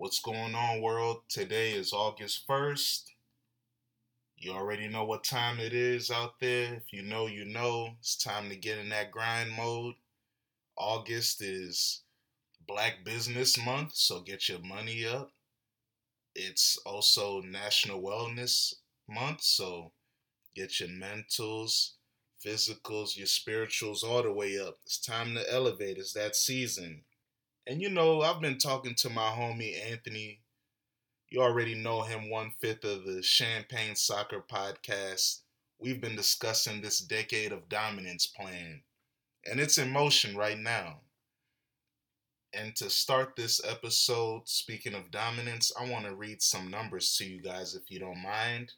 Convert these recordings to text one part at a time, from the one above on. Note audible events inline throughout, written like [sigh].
What's going on, world? Today is August 1st. You already know what time it is out there. If you know, you know. It's time to get in that grind mode. August is Black Business Month, so get your money up. It's also National Wellness Month, so get your mentals, physicals, your spirituals all the way up. It's time to elevate. It's that season. And you know, I've been talking to my homie Anthony. You already know him, one fifth of the Champagne Soccer podcast. We've been discussing this decade of dominance plan, and it's in motion right now. And to start this episode, speaking of dominance, I want to read some numbers to you guys if you don't mind.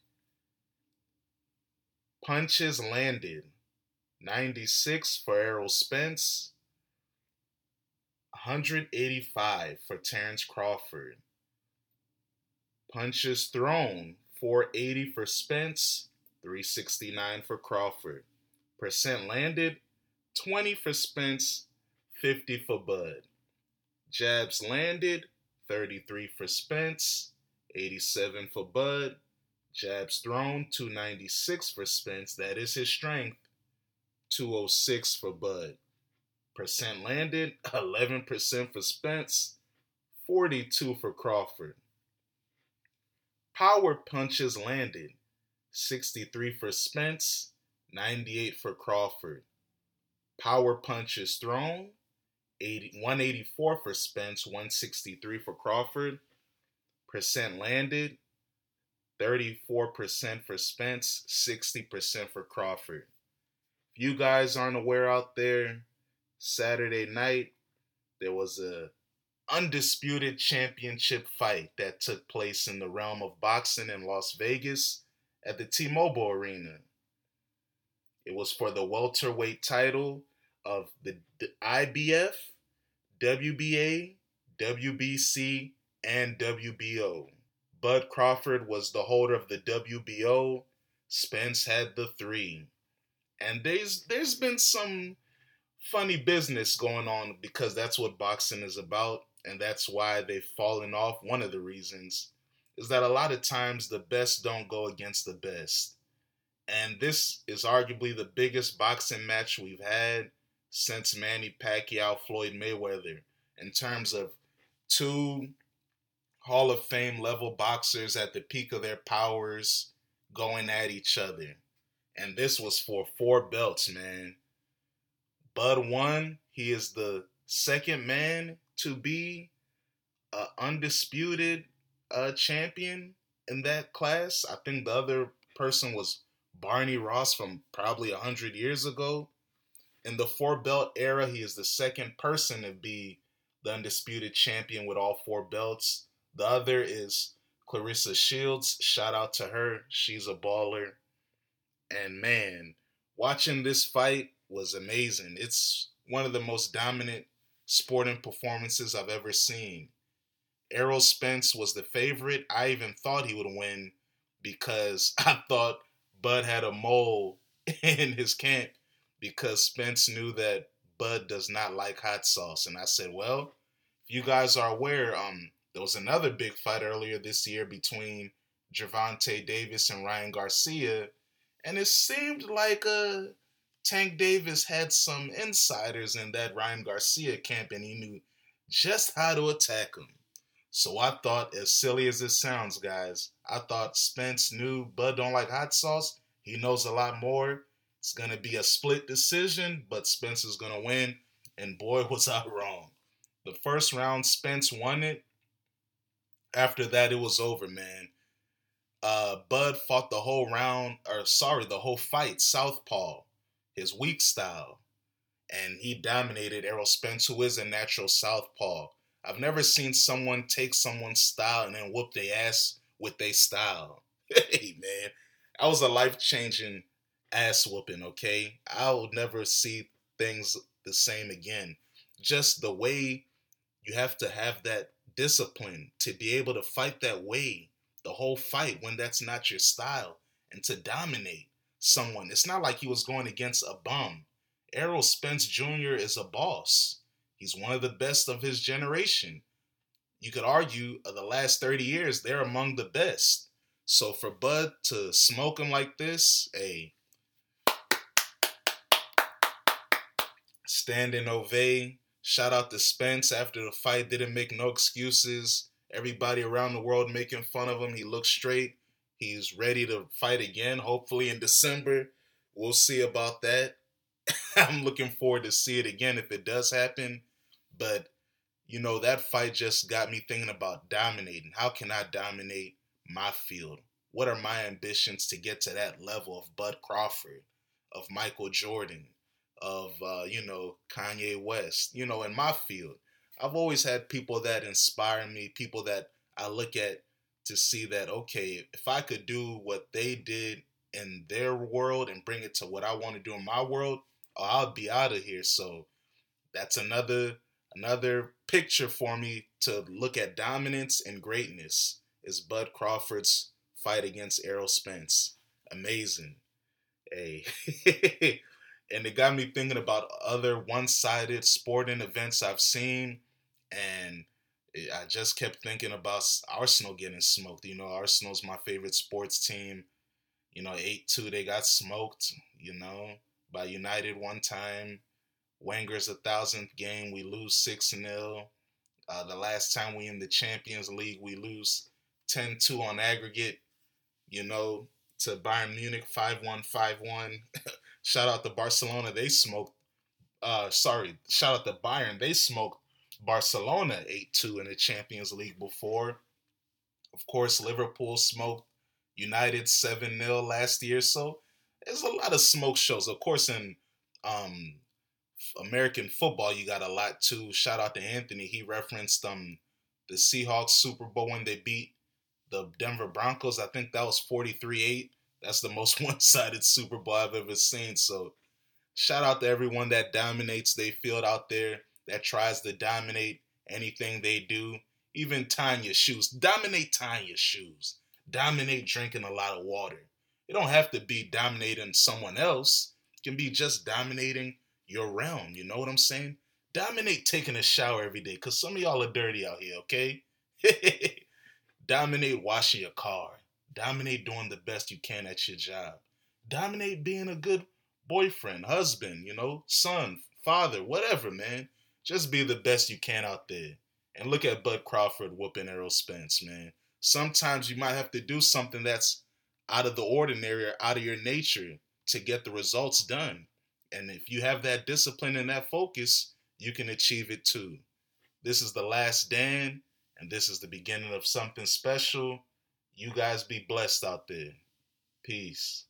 Punches landed 96 for Errol Spence, 185 for Terrence Crawford. Punches thrown 480 for Spence, 369 for Crawford. Percent landed 20 for Spence, 50 for Bud. Jabs landed 33 for Spence, 87 for Bud. Jabs thrown 296 for Spence, that is his strength. 206 for Bud. Percent landed, 11% for Spence, 42 for Crawford. Power punches landed, 63 for Spence, 98 for Crawford. Power punches thrown, 80, 184 for Spence, 163 for Crawford. Percent landed, 34% for Spence, 60% for Crawford. If you guys aren't aware out there, Saturday night, there was a undisputed championship fight that took place in the realm of boxing in Las Vegas at the T-Mobile Arena. It was for the welterweight title of the, IBF, WBA, WBC, and WBO. Bud Crawford was the holder of the WBO. Spence had the three. And there's there's been some funny business going on because that's what boxing is about and that's why they've fallen off. One of the reasons is that a lot of times the best don't go against the best. And this is arguably the biggest boxing match we've had since Manny Pacquiao Floyd Mayweather in terms of two Hall of Fame level boxers at the peak of their powers going at each other. And this was for four belts man Bud won. He is the second man to be an undisputed uh, champion in that class. I think the other person was Barney Ross from probably 100 years ago. In the four belt era, he is the second person to be the undisputed champion with all four belts. The other is Claressa Shields. Shout out to her. She's a baller. And man, watching this fight, was amazing. It's one of the most dominant sporting performances I've ever seen. Errol Spence was the favorite. I even thought he would win because [laughs] I thought Bud had a mole [laughs] in his camp because Spence knew that Bud does not like hot sauce. And I said, well, if you guys are aware, um, there was another big fight earlier this year between Gervonta Davis and Ryan Garcia, and it seemed like a Tank Davis had some insiders in that Ryan Garcia camp and he knew just how to attack him. So I thought, as silly as it sounds, guys, I thought Spence knew Bud don't like hot sauce. He knows a lot more. It's gonna be a split decision, but Spence is gonna win. And boy, [laughs] was I wrong. The first round, Spence won it. After that, it was over, man. Uh, Bud fought the whole round, or sorry, the whole fight, southpaw his weak style, and he dominated Errol Spence, who is a natural southpaw. I've never seen someone take someone's style and then whoop their ass with their style. [laughs] hey man, that was a life changing ass whooping. Okay, I'll never see things the same again. Just the way you have to have that discipline to be able to fight that way the whole fight when that's not your style and to dominate someone. It's not like he was going against a bum. Errol Spence Jr. is a boss. He's one of the best of his generation. you could argue of the last 30 years, they're among the best. So for Bud to smoke him like this, a stand standing ovation. Shout out to Spence after the fight, didn't make no excuses. Everybody around the world making fun of him. He looked straight. He's ready to fight again, hopefully in December. We'll see about that. [laughs] I'm looking forward to see it again if it does happen. But you know, that fight just got me thinking about dominating. How can I dominate my field? What are my ambitions to get to that level of Bud Crawford, of Michael Jordan, of uh, you know Kanye West? You know, in my field, I've always had people that inspire me, people that I look at to see that okay, if I could do what they did in their world and bring it to what I want to do in my world, oh, I'll be out of here. So that's another another picture for me to look at dominance and greatness is Bud Crawford's fight against Errol Spence. Amazing. Hey. [laughs] and it got me thinking about other one-sided sporting events I've seen and I just kept thinking about Arsenal getting smoked. You know, Arsenal's my favorite sports team. You know, 8 2, they got smoked, you know, by United one time. Wenger's a thousandth game, we lose 6 0. Uh, the last time we in the Champions League, we lose 10 2 on aggregate, you know, to Bayern Munich 5 1 5 1. [laughs] shout out to Barcelona, they smoked. Uh, sorry, shout out to Bayern, they smoked Barcelona 8 2 in the Champions League before. Of course, Liverpool smoked United 7 0 last year. So there's a lot of smoke shows. Of course, in um, American football, you got a lot too. Shout out to Anthony. He referenced um, the Seahawks Super Bowl when they beat the Denver Broncos. I think that was 43 8. That's the most [laughs] one sided Super Bowl I've ever seen. So shout out to everyone that dominates their field out there that tries to dominate anything they do, even tying your shoes. Dominate tying your shoes. Dominate drinking a lot of water. It don't have to be dominating someone else. It can be just dominating your realm. You know what I'm saying? Dominate taking a shower every day, cause some of y'all are dirty out here. Okay. [laughs] Dominate washing your car. Dominate doing the best you can at your job. Dominate being a good boyfriend, husband, you know, son, father, whatever, man. Just be the best you can out there. And look at Bud Crawford whooping Errol Spence, man. Sometimes you might have to do something that's out of the ordinary or out of your nature to get the results done. And if you have that discipline and that focus, you can achieve it too. This is the last Dan, and this is the beginning of something special. You guys be blessed out there. Peace.